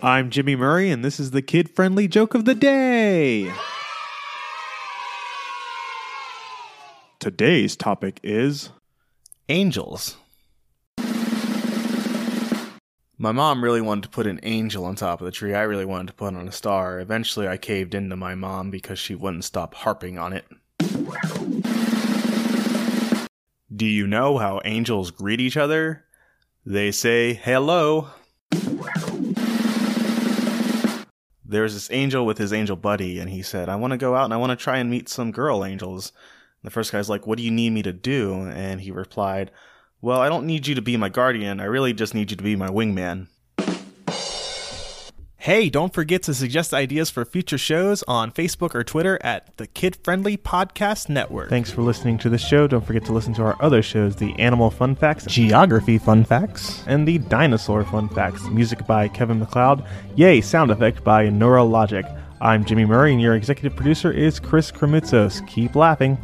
I'm Jimmy Murray, and this is the kid friendly joke of the day. Today's topic is Angels. My mom really wanted to put an angel on top of the tree. I really wanted to put on a star. Eventually, I caved into my mom because she wouldn't stop harping on it. Do you know how angels greet each other? They say hello. There's this angel with his angel buddy, and he said, I want to go out and I want to try and meet some girl angels. The first guy's like, What do you need me to do? And he replied, Well, I don't need you to be my guardian. I really just need you to be my wingman. Hey, don't forget to suggest ideas for future shows on Facebook or Twitter at the Kid Friendly Podcast Network. Thanks for listening to the show. Don't forget to listen to our other shows the Animal Fun Facts, Geography Fun Facts, and the Dinosaur Fun Facts. Music by Kevin MacLeod. Yay, sound effect by Neurologic. I'm Jimmy Murray, and your executive producer is Chris Kremitzos. Keep laughing.